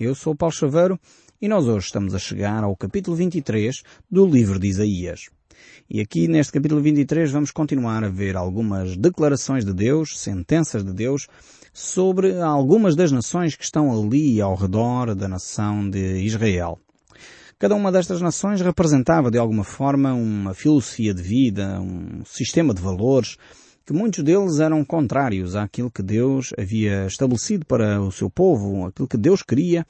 Eu sou Paulo Chaveiro e nós hoje estamos a chegar ao capítulo 23 do livro de Isaías. E aqui neste capítulo 23 vamos continuar a ver algumas declarações de Deus, sentenças de Deus, sobre algumas das nações que estão ali ao redor da nação de Israel. Cada uma destas nações representava de alguma forma uma filosofia de vida, um sistema de valores, que muitos deles eram contrários àquilo que Deus havia estabelecido para o seu povo, aquilo que Deus queria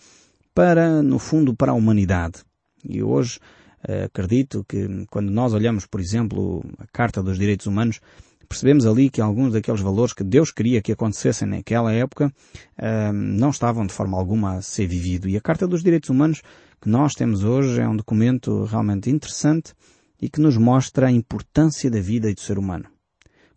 para, no fundo, para a humanidade. E hoje eh, acredito que quando nós olhamos, por exemplo, a Carta dos Direitos Humanos, percebemos ali que alguns daqueles valores que Deus queria que acontecessem naquela época eh, não estavam de forma alguma a ser vivido. E a Carta dos Direitos Humanos que nós temos hoje é um documento realmente interessante e que nos mostra a importância da vida e do ser humano.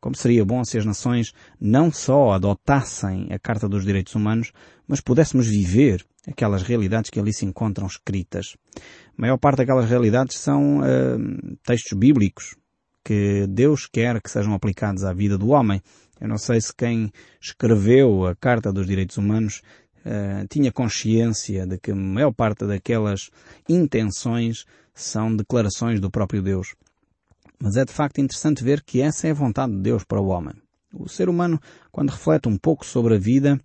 Como seria bom se as nações não só adotassem a Carta dos Direitos Humanos, mas pudéssemos viver aquelas realidades que ali se encontram escritas. A maior parte daquelas realidades são uh, textos bíblicos que Deus quer que sejam aplicados à vida do homem. Eu não sei se quem escreveu a Carta dos Direitos Humanos uh, tinha consciência de que a maior parte daquelas intenções são declarações do próprio Deus. Mas é de facto interessante ver que essa é a vontade de Deus para o homem. O ser humano, quando reflete um pouco sobre a vida,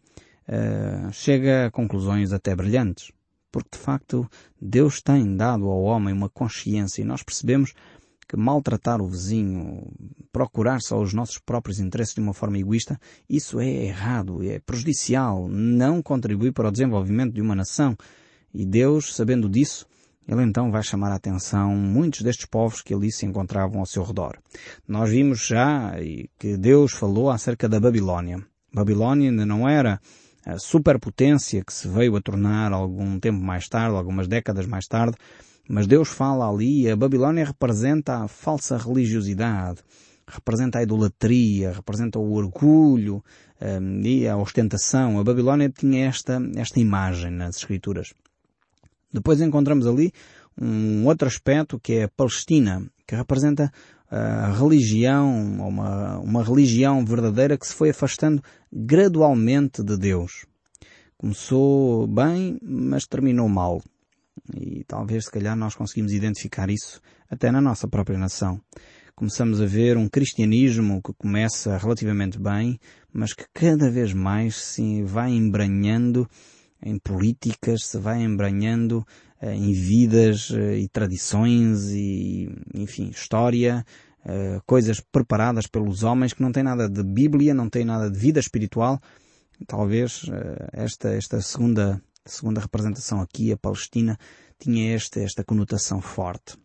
uh, chega a conclusões até brilhantes. Porque de facto Deus tem dado ao homem uma consciência e nós percebemos que maltratar o vizinho, procurar só os nossos próprios interesses de uma forma egoísta, isso é errado, é prejudicial, não contribui para o desenvolvimento de uma nação. E Deus, sabendo disso, ele então vai chamar a atenção muitos destes povos que ali se encontravam ao seu redor. Nós vimos já que Deus falou acerca da Babilónia. Babilónia ainda não era a superpotência que se veio a tornar algum tempo mais tarde, algumas décadas mais tarde, mas Deus fala ali, a Babilónia representa a falsa religiosidade, representa a idolatria, representa o orgulho um, e a ostentação. A Babilónia tinha esta, esta imagem nas Escrituras. Depois encontramos ali um outro aspecto que é a Palestina, que representa a religião, uma, uma religião verdadeira que se foi afastando gradualmente de Deus. Começou bem, mas terminou mal. E talvez, se calhar, nós conseguimos identificar isso até na nossa própria nação. Começamos a ver um cristianismo que começa relativamente bem, mas que cada vez mais se vai embranhando em políticas, se vai embranhando uh, em vidas uh, e tradições e, enfim, história, uh, coisas preparadas pelos homens que não têm nada de Bíblia, não têm nada de vida espiritual. Talvez esta, esta segunda, segunda representação aqui, a Palestina, tinha esta, esta conotação forte.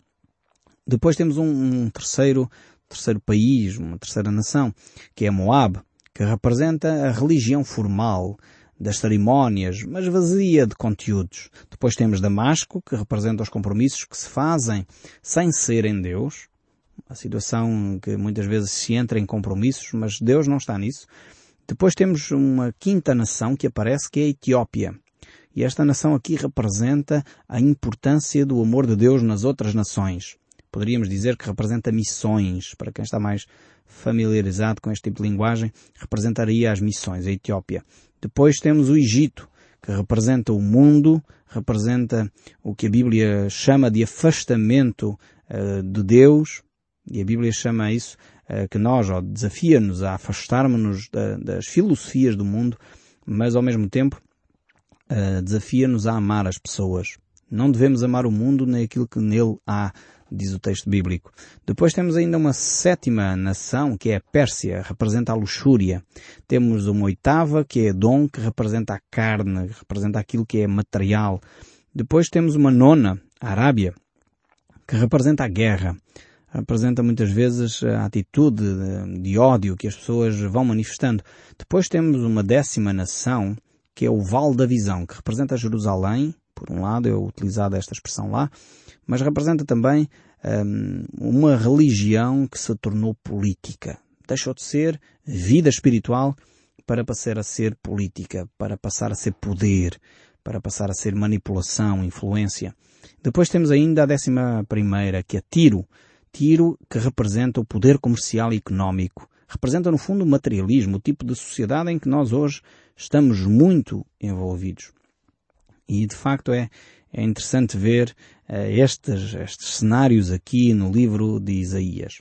Depois temos um, um terceiro, terceiro país, uma terceira nação, que é Moab, que representa a religião formal, das cerimónias, mas vazia de conteúdos. Depois temos Damasco, que representa os compromissos que se fazem sem ser em Deus. A situação que muitas vezes se entra em compromissos, mas Deus não está nisso. Depois temos uma quinta nação que aparece, que é a Etiópia. E esta nação aqui representa a importância do amor de Deus nas outras nações. Poderíamos dizer que representa missões. Para quem está mais familiarizado com este tipo de linguagem, representaria as missões, a Etiópia. Depois temos o Egito, que representa o mundo, representa o que a Bíblia chama de afastamento uh, de Deus, e a Bíblia chama isso uh, que nós, ó, desafia-nos a afastarmos-nos da, das filosofias do mundo, mas ao mesmo tempo uh, desafia-nos a amar as pessoas. Não devemos amar o mundo nem aquilo que nele há diz o texto bíblico. Depois temos ainda uma sétima nação, que é a Pérsia, representa a luxúria. Temos uma oitava, que é Edom, que representa a carne, que representa aquilo que é material. Depois temos uma nona, a Arábia, que representa a guerra. Representa muitas vezes a atitude de, de ódio que as pessoas vão manifestando. Depois temos uma décima nação, que é o Vale da Visão, que representa Jerusalém, por um lado é utilizada esta expressão lá, mas representa também um, uma religião que se tornou política. Deixou de ser vida espiritual para passar a ser política, para passar a ser poder, para passar a ser manipulação, influência. Depois temos ainda a décima primeira, que é Tiro. Tiro, que representa o poder comercial e económico. Representa, no fundo, o materialismo, o tipo de sociedade em que nós hoje estamos muito envolvidos. E de facto é, é interessante ver uh, estes, estes cenários aqui no livro de Isaías.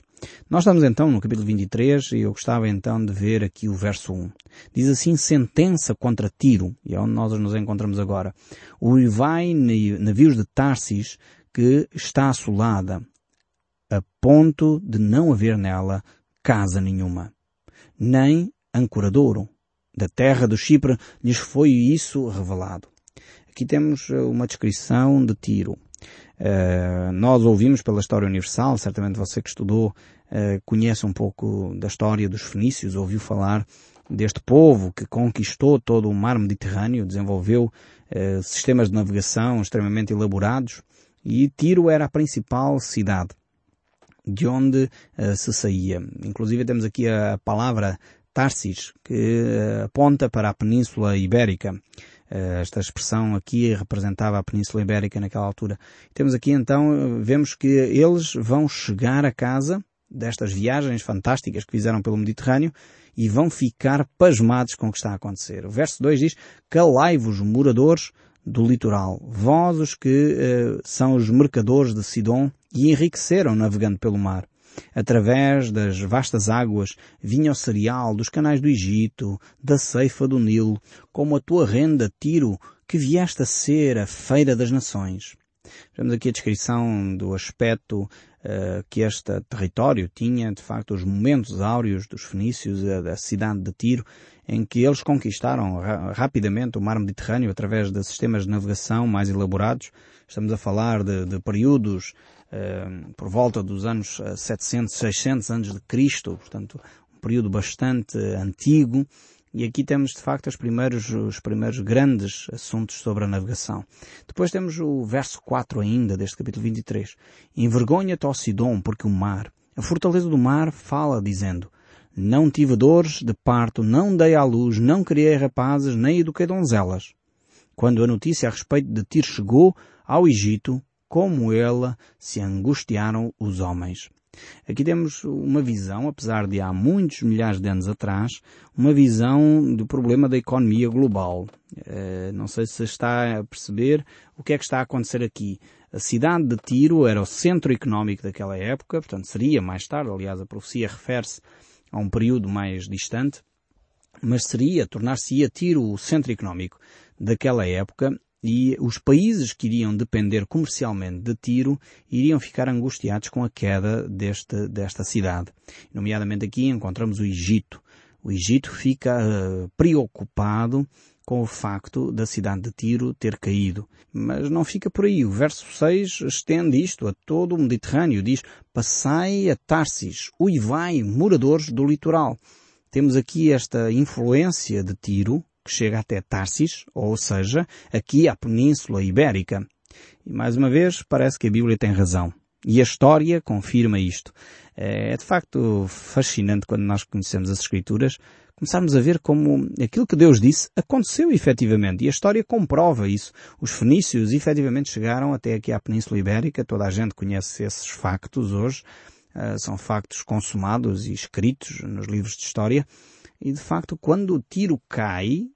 Nós estamos então no capítulo 23 e eu gostava então de ver aqui o verso 1. Diz assim, sentença contra Tiro, e é onde nós nos encontramos agora. O Ivai navios de Tarsis que está assolada, a ponto de não haver nela casa nenhuma, nem ancoradouro. Da terra do Chipre lhes foi isso revelado. Aqui temos eh, uma descrição de Tiro. Uh, nós ouvimos pela história universal, certamente você que estudou uh, conhece um pouco da história dos fenícios, ouviu falar deste povo que conquistou todo o mar Mediterrâneo, desenvolveu uh, sistemas de navegação extremamente elaborados e Tiro era a principal cidade de onde se saía. Inclusive temos aqui a palavra Tarsis, que aponta para a Península Ibérica. Eh, esta expressão aqui representava a Península Ibérica naquela altura. Temos aqui então, vemos que eles vão chegar a casa destas viagens fantásticas que fizeram pelo Mediterrâneo e vão ficar pasmados com o que está a acontecer. O verso 2 diz, calai-vos moradores do litoral, vós os que uh, são os mercadores de Sidom e enriqueceram navegando pelo mar. Através das vastas águas vinha o cereal dos canais do Egito, da ceifa do Nilo, como a tua renda, Tiro, que vieste a ser a feira das nações. Vemos aqui a descrição do aspecto uh, que este território tinha, de facto, os momentos áureos dos fenícios, uh, da cidade de Tiro, em que eles conquistaram ra rapidamente o mar Mediterrâneo através de sistemas de navegação mais elaborados. Estamos a falar de, de períodos por volta dos anos 700, eh, 600 antes de Cristo, portanto, um período bastante antigo. E aqui temos, de facto, os primeiros, os primeiros grandes assuntos sobre a navegação. Depois temos o verso 4 ainda, deste capítulo 23. Envergonha-te, ó Sidom, porque o mar, a fortaleza do mar, fala, dizendo, não tive dores de parto, não dei à luz, não criei rapazes, nem eduquei donzelas. Quando a notícia a respeito de Tiro chegou ao Egito, como ela se angustiaram os homens. Aqui temos uma visão, apesar de há muitos milhares de anos atrás, uma visão do problema da economia global. Uh, não sei se está a perceber o que é que está a acontecer aqui. A cidade de Tiro era o centro económico daquela época, portanto seria mais tarde, aliás a profecia refere-se a um período mais distante, mas seria, tornar-se-ia Tiro o centro económico daquela época e os países que iriam depender comercialmente de Tiro iriam ficar angustiados com a queda deste, desta cidade. Nomeadamente aqui encontramos o Egito. O Egito fica uh, preocupado com o facto da cidade de Tiro ter caído. Mas não fica por aí. O verso 6 estende isto a todo o Mediterrâneo. Diz, passai a Tarsis, uivai, moradores do litoral. Temos aqui esta influência de Tiro, que chega até Tarsis, ou seja, aqui à Península Ibérica. E mais uma vez, parece que a Bíblia tem razão. E a história confirma isto. É de facto fascinante quando nós conhecemos as Escrituras, começarmos a ver como aquilo que Deus disse aconteceu efetivamente. E a história comprova isso. Os fenícios efetivamente chegaram até aqui à Península Ibérica. Toda a gente conhece esses factos hoje. Uh, são factos consumados e escritos nos livros de história. E de facto, quando o tiro cai,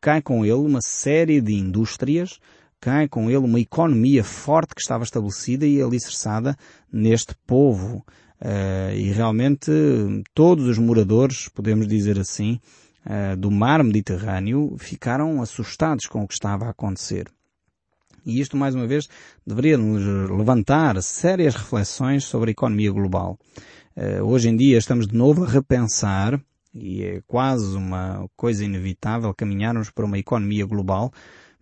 cai com ele uma série de indústrias, cai com ele uma economia forte que estava estabelecida e alicerçada neste povo. Uh, e realmente todos os moradores, podemos dizer assim, uh, do mar Mediterrâneo ficaram assustados com o que estava a acontecer. E isto, mais uma vez, deveria nos levantar sérias reflexões sobre a economia global. Hoje em dia estamos de novo a repensar e é quase uma coisa inevitável caminharmos para uma economia global,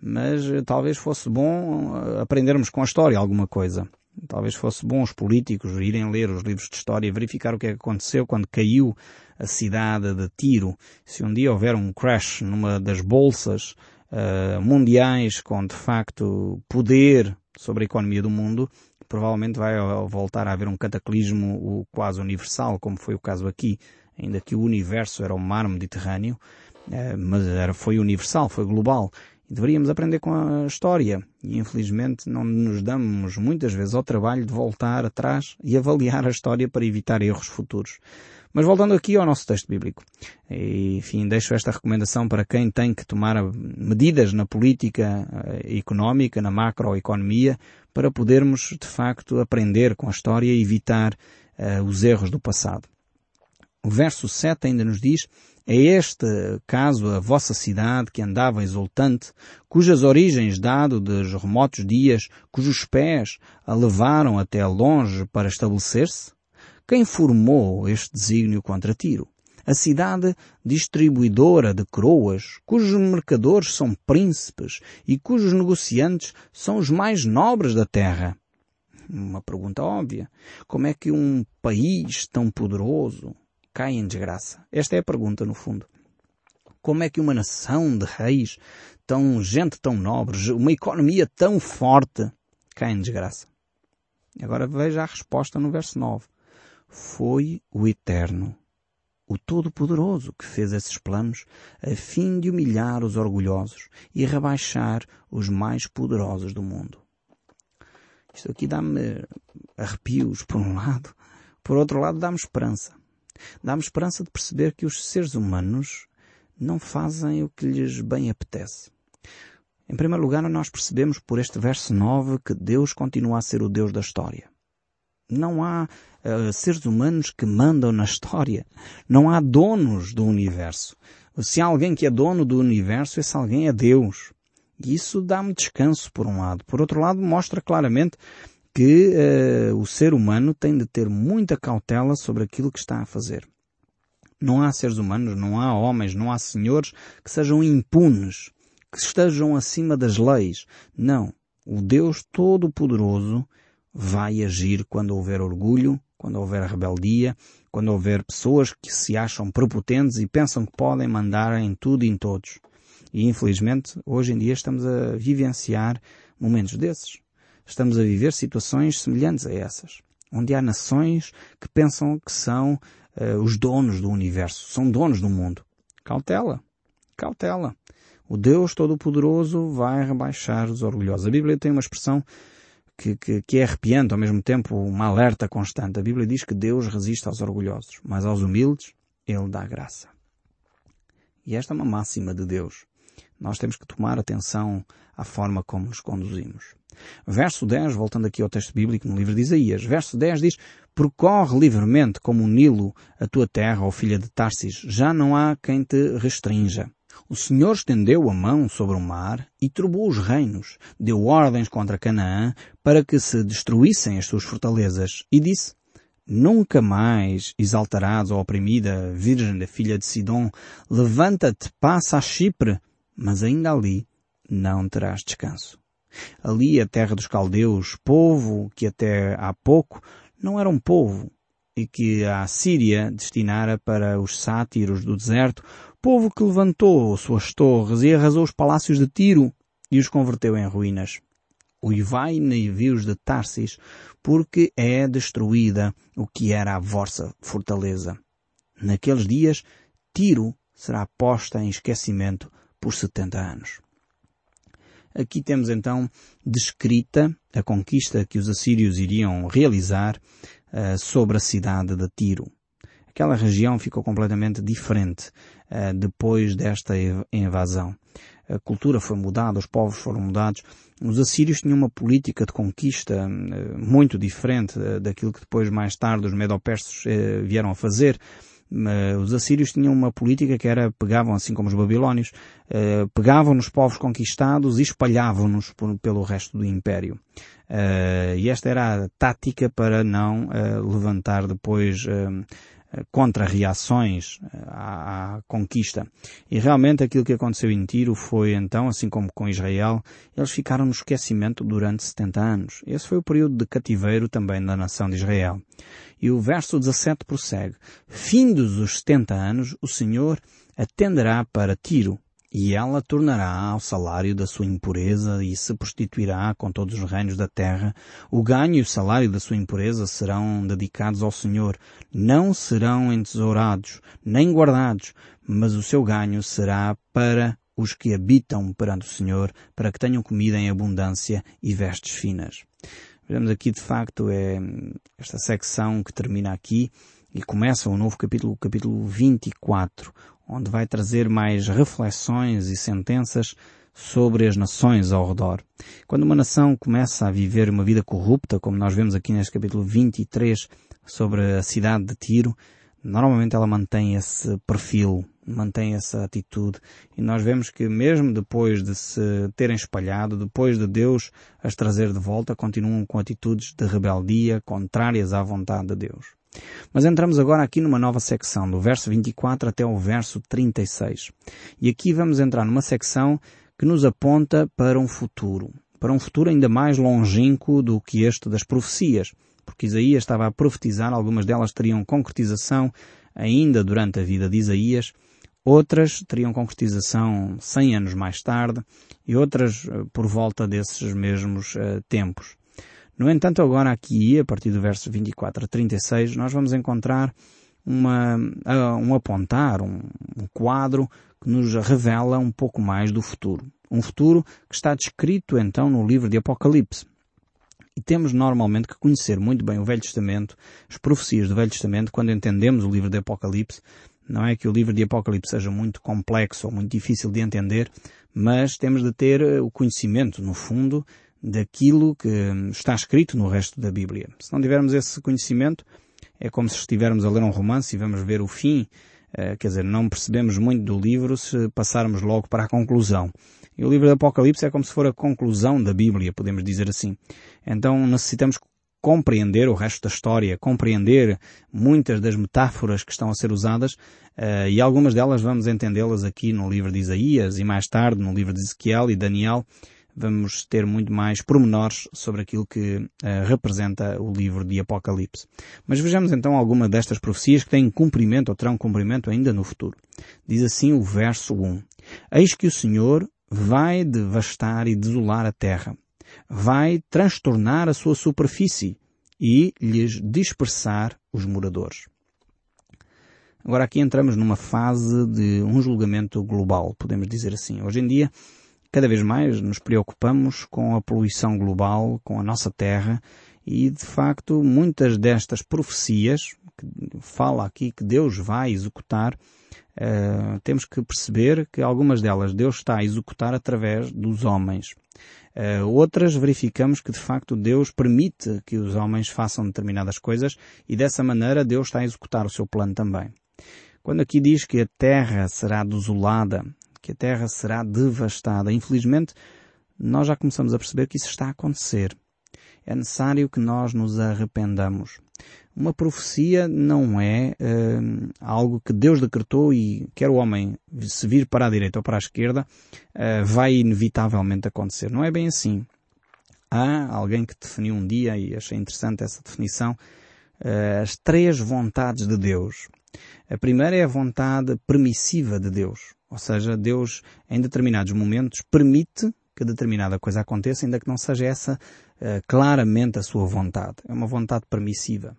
mas eh, talvez fosse bom eh, aprendermos com a história alguma coisa. Talvez fosse bom os políticos irem ler os livros de história e verificar o que é aconteceu quando caiu a cidade de Tiro. Se um dia houver um crash numa das bolsas uh, mundiais com de facto poder sobre a economia do mundo, provavelmente vai voltar a haver um cataclismo quase universal, como foi o caso aqui ainda que o universo era o mar Mediterrâneo, eh, mas era, foi universal, foi global. E deveríamos aprender com a história. E infelizmente não nos damos muitas vezes ao trabalho de voltar atrás e avaliar a história para evitar erros futuros. Mas voltando aqui ao nosso texto bíblico. Enfim, deixo esta recomendação para quem tem que tomar medidas na política eh, económica, na macroeconomia, para podermos, de facto, aprender com a história e evitar uh, os erros do passado. O verso 7 ainda nos diz, é este caso a vossa cidade que andava exultante, cujas origens dado dos remotos dias, cujos pés a levaram até longe para estabelecer-se? Quem formou este desígnio contra Tiro? A cidade distribuidora de coroas, cujos mercadores são príncipes e cujos negociantes são os mais nobres da terra. Uma pergunta óbvia. Como é que um país tão poderoso cai em desgraça? Esta é a pergunta, no fundo. Como é que uma nação de reis, tão gente tão nobre, uma economia tão forte, cai em desgraça? Agora veja a resposta no verso 9 foi o Eterno, o Todo-Poderoso, que fez esses planos a fim de humilhar os orgulhosos e rebaixar os mais poderosos do mundo. Isto aqui dá-me arrepios, por um lado. Por outro lado, dá-me esperança. Dá-me esperança de perceber que os seres humanos não fazem o que lhes bem apetece. Em primeiro lugar, nós percebemos por este verso 9 que Deus continua a ser o Deus da história. Não há uh, seres humanos que mandam na história. Não há donos do universo. Se há alguém que é dono do universo, esse alguém é Deus. E isso dá-me descanso, por um lado. Por outro lado, mostra claramente que uh, o ser humano tem de ter muita cautela sobre aquilo que está a fazer. Não há seres humanos, não há homens, não há senhores que sejam impunes, que estejam acima das leis. Não. O Deus Todo-Poderoso vai agir quando houver orgulho, quando houver rebeldia, quando houver pessoas que se acham prepotentes e pensam que podem mandar em tudo e em todos. E infelizmente, hoje em dia estamos a vivenciar momentos desses. Estamos a viver situações semelhantes a essas, onde há nações que pensam que são uh, os donos do universo, são donos do mundo. Cautela, cautela. O Deus Todo-Poderoso vai rebaixar os orgulhosos. A Bíblia tem uma expressão que, que, que é arrepiante, ao mesmo tempo uma alerta constante. A Bíblia diz que Deus resiste aos orgulhosos, mas aos humildes Ele dá graça. E esta é uma máxima de Deus. Nós temos que tomar atenção à forma como nos conduzimos. Verso 10, voltando aqui ao texto bíblico no livro de Isaías, verso 10 diz, Percorre livremente como o Nilo a tua terra, ó filha de Tarsis, já não há quem te restrinja. O Senhor estendeu a mão sobre o mar e turbou os reinos, deu ordens contra Canaã para que se destruíssem as suas fortalezas e disse, Nunca mais exaltarás a oprimida virgem da filha de Sidom, levanta-te, passa a Chipre, mas ainda ali não terás descanso. Ali a terra dos caldeus, povo que até há pouco não era um povo, e que a Síria destinara para os sátiros do deserto, povo que levantou suas torres e arrasou os palácios de Tiro e os converteu em ruínas. Uivai navios de Tarsis, porque é destruída o que era a vossa fortaleza. Naqueles dias, Tiro será posta em esquecimento por setenta anos. Aqui temos então descrita a conquista que os assírios iriam realizar uh, sobre a cidade de Tiro. Aquela região ficou completamente diferente uh, depois desta invasão. A cultura foi mudada, os povos foram mudados. Os assírios tinham uma política de conquista uh, muito diferente daquilo que depois, mais tarde, os medo-persas vieram a fazer. Os assírios tinham uma política que era, pegavam, assim como os babilónios, pegavam nos povos conquistados e espalhavam-nos pelo resto do império. E esta era a tática para não levantar depois contra-reações eh, à, à, conquista. E realmente aquilo que aconteceu em Tiro foi então, assim como com Israel, eles ficaram no esquecimento durante 70 anos. Esse foi o período de cativeiro também da nação de Israel. E o verso 17 prossegue. Findos os 70 anos, o Senhor atenderá para Tiro e ela tornará ao salário da sua impureza e se prostituirá com todos os reinos da terra. O ganho e o salário da sua impureza serão dedicados ao Senhor. Não serão entesourados, nem guardados, mas o seu ganho será para os que habitam perante o Senhor, para que tenham comida em abundância e vestes finas. Vemos aqui, de facto, é esta secção que termina aqui e começa o novo capítulo, capítulo 24, onde vai trazer mais reflexões e sentenças sobre as nações ao redor. Quando uma nação começa a viver uma vida corrupta, como nós vemos aqui neste capítulo 23 sobre a cidade de Tiro, normalmente ela mantém esse perfil, mantém essa atitude. E nós vemos que mesmo depois de se terem espalhado, depois de Deus as trazer de volta, continuam com atitudes de rebeldia contrárias à vontade de Deus. Mas entramos agora aqui numa nova secção, do verso 24 até o verso 36. E aqui vamos entrar numa secção que nos aponta para um futuro, para um futuro ainda mais longínquo do que este das profecias, porque Isaías estava a profetizar, algumas delas teriam concretização ainda durante a vida de Isaías, outras teriam concretização 100 anos mais tarde e outras eh, por volta desses mesmos uh, tempos. No entanto, agora aqui, a partir do verso 24 a 36, nós vamos encontrar uma, um apontar, um, um quadro que nos revela um pouco mais do futuro. Um futuro que está descrito então no livro de Apocalipse. E temos normalmente que conhecer muito bem o Velho Testamento, as profecias do Velho Testamento, quando entendemos o livro de Apocalipse. Não é que o livro de Apocalipse seja muito complexo ou muito difícil de entender, mas temos de ter eh, o conhecimento, no fundo, daquilo que está escrito no resto da Bíblia. Se não tivermos esse conhecimento, é como se estivermos a ler um romance e vamos ver o fim, eh, quer dizer, não percebemos muito do livro se passarmos logo para a conclusão. E o livro do Apocalipse é como se for a conclusão da Bíblia, podemos dizer assim. Então necessitamos compreender o resto da história, compreender muitas das metáforas que estão a ser usadas uh, e algumas delas vamos entendê-las aqui no livro de Isaías e mais tarde no livro de Ezequiel e Daniel vamos ter muito mais pormenores sobre aquilo que uh, representa o livro de Apocalipse. Mas vejamos então alguma destas profecias que têm cumprimento ou terão cumprimento ainda no futuro. Diz assim o verso 1. Eis que o Senhor vai devastar e desolar a terra, vai transtornar a sua superfície e lhes dispersar os moradores. Agora aqui entramos numa fase de um julgamento global, podemos dizer assim. Hoje em dia, cada vez mais nos preocupamos com a poluição global, com a nossa terra e, de facto, muitas destas profecias que fala aqui que Deus vai executar Uh, temos que perceber que algumas delas Deus está a executar através dos homens. Uh, outras verificamos que de facto Deus permite que os homens façam determinadas coisas e dessa maneira Deus está a executar o seu plano também. Quando aqui diz que a terra será desolada, que a terra será devastada, infelizmente nós já começamos a perceber que isso está a acontecer. É necessário que nós nos arrependamos. Uma profecia não é uh, algo que Deus decretou e quer o homem se vir para a direita ou para a esquerda, uh, vai inevitavelmente acontecer. Não é bem assim. Há alguém que definiu um dia, e achei interessante essa definição, uh, as três vontades de Deus. A primeira é a vontade permissiva de Deus. Ou seja, Deus, em determinados momentos, permite que determinada coisa aconteça, ainda que não seja essa uh, claramente a sua vontade. É uma vontade permissiva.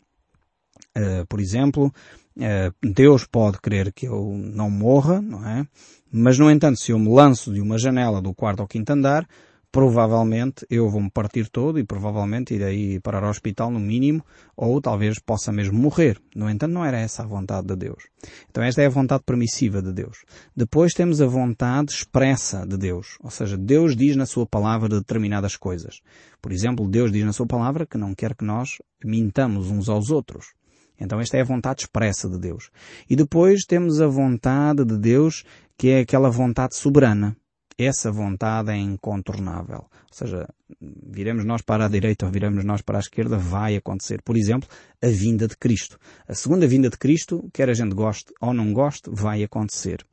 Uh, por exemplo, uh, Deus pode querer que eu não morra, não é? Mas, no entanto, se eu me lanço de uma janela do quarto ao quinto andar, provavelmente eu vou-me partir todo e provavelmente irei parar ao hospital no mínimo, ou talvez possa mesmo morrer. No entanto, não era essa a vontade de Deus. Então esta é a vontade permissiva de Deus. Depois temos a vontade expressa de Deus. Ou seja, Deus diz na sua palavra determinadas coisas. Por exemplo, Deus diz na sua palavra que não quer que nós mintamos uns aos outros. Então esta é a vontade expressa de Deus. E depois temos a vontade de Deus, que é aquela vontade soberana. Essa vontade é incontornável. Ou seja, viremos nós para a direita ou viremos nós para a esquerda, vai acontecer. Por exemplo, a vinda de Cristo. A segunda vinda de Cristo, quer a gente goste ou não goste, vai acontecer.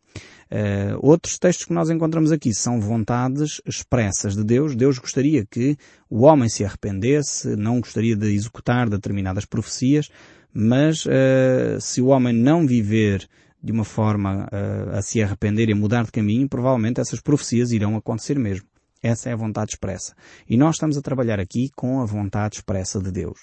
Uh, outros textos que nós encontramos aqui são vontades expressas de Deus. Deus gostaria que o homem se arrependesse, não gostaria de executar determinadas profecias, mas uh, se o homem não viver de uma forma uh, a se arrepender e mudar de caminho, provavelmente essas profecias irão acontecer mesmo. Essa é a vontade expressa. E nós estamos a trabalhar aqui com a vontade expressa de Deus.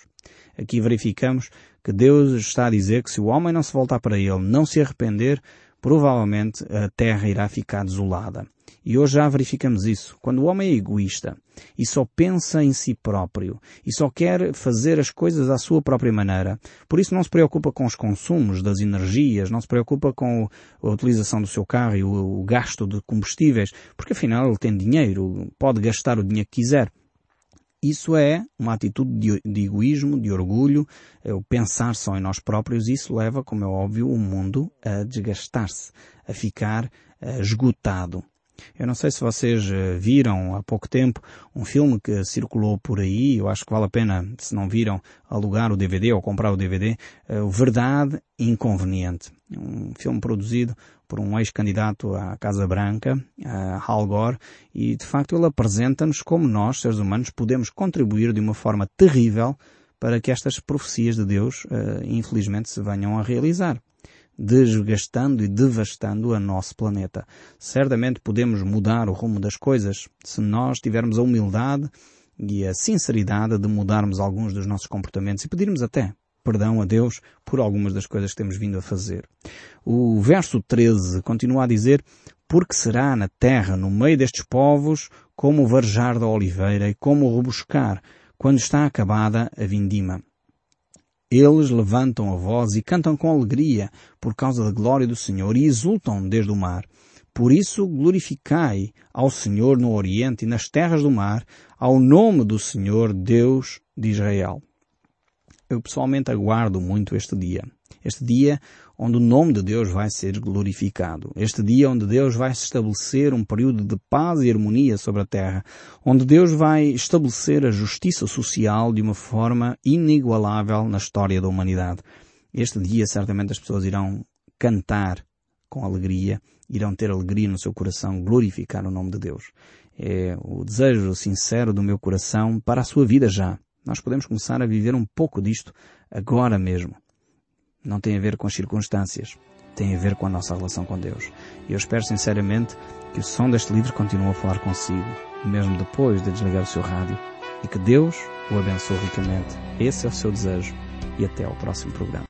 Aqui verificamos que Deus está a dizer que se o homem não se voltar para Ele, não se arrepender, provavelmente a terra irá ficar desolada. E hoje já verificamos isso. Quando o homem é egoísta e só pensa em si próprio e só quer fazer as coisas à sua própria maneira, por isso não se preocupa com os consumos das energias, não se preocupa com a utilização do seu carro e o, gasto de combustíveis, porque afinal ele tem dinheiro, pode gastar o dinheiro que quiser. Isso é uma atitude de, de, egoísmo, de orgulho, é o pensar só em nós próprios. Isso leva, como é óbvio, o mundo a desgastar-se, a ficar uh, esgotado. Eu não sei se vocês uh, viram há pouco tempo um filme que circulou por aí, eu acho que vale a pena, se não viram, alugar o DVD ou comprar o DVD, uh, o Verdade Inconveniente. Um filme produzido por um ex-candidato à Casa Branca, Hal Gore, e de facto ele apresenta-nos como nós, seres humanos, podemos contribuir de uma forma terrível para que estas profecias de Deus, uh, infelizmente, se venham a realizar desgastando e devastando o nosso planeta. Certamente podemos mudar o rumo das coisas se nós tivermos a humildade e a sinceridade de mudarmos alguns dos nossos comportamentos e pedirmos até perdão a Deus por algumas das coisas que temos vindo a fazer. O verso 13 continua a dizer, porque será na terra, no meio destes povos, como o varejar da oliveira e como o rebuscar, quando está acabada a vindima. Eles levantam a voz e cantam com alegria por causa da glória do Senhor e exultam desde o mar. Por isso glorificai ao Senhor no Oriente e nas terras do mar, ao nome do Senhor Deus de Israel. Eu pessoalmente aguardo muito este dia. Este dia onde o nome de Deus vai ser glorificado. Este dia onde Deus vai estabelecer um período de paz e harmonia sobre a terra. Onde Deus vai estabelecer a justiça social de uma forma inigualável na história da humanidade. Este dia certamente as pessoas irão cantar com alegria, irão ter alegria no seu coração, glorificar o nome de Deus. É o desejo sincero do meu coração para a sua vida já. Nós podemos começar a viver um pouco disto agora mesmo. Não tem a ver com as circunstâncias, tem a ver com a nossa relação com Deus. E eu espero sinceramente que o som deste livro continue a falar consigo, mesmo depois de desligar o seu rádio, e que Deus o abençoe ricamente. Esse é o seu desejo. E até ao próximo programa.